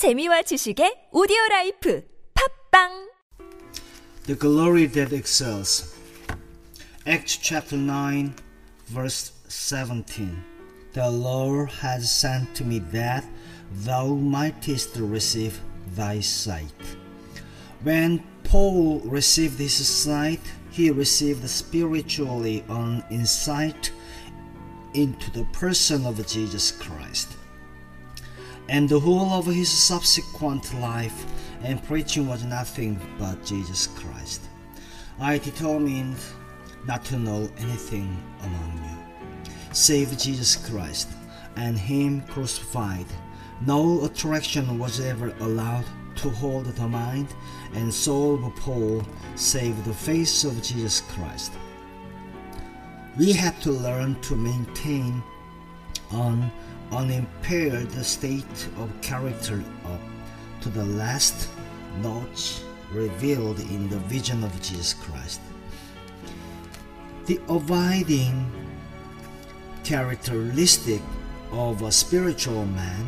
재미와 지식의 오디오 라이프. 팟빵! The glory that excels. Acts chapter 9 verse 17 The Lord has sent to me that thou mightest receive thy sight. When Paul received his sight he received spiritually an insight into the person of Jesus Christ. And the whole of his subsequent life and preaching was nothing but Jesus Christ. I determined not to know anything among you, save Jesus Christ and Him crucified. No attraction was ever allowed to hold the mind and soul of Paul save the face of Jesus Christ. We have to learn to maintain an unimpaired state of character up to the last notch revealed in the vision of Jesus Christ. The abiding characteristic of a spiritual man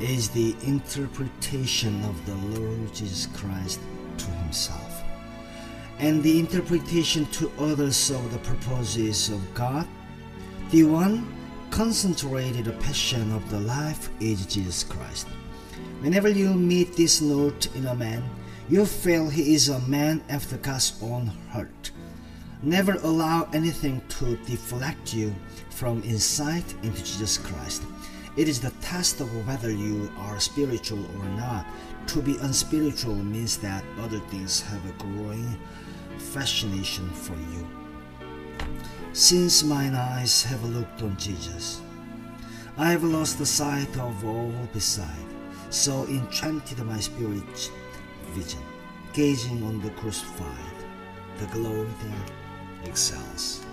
is the interpretation of the Lord Jesus Christ to himself and the interpretation to others of the purposes of God. The one concentrated passion of the life is Jesus Christ. Whenever you meet this note in a man, you feel he is a man after God's own heart. Never allow anything to deflect you from insight into Jesus Christ. It is the test of whether you are spiritual or not. To be unspiritual means that other things have a growing fascination for you. Since mine eyes have looked on Jesus, I have lost the sight of all beside. So enchanted my spirit vision, gazing on the crucified, the glory there excels.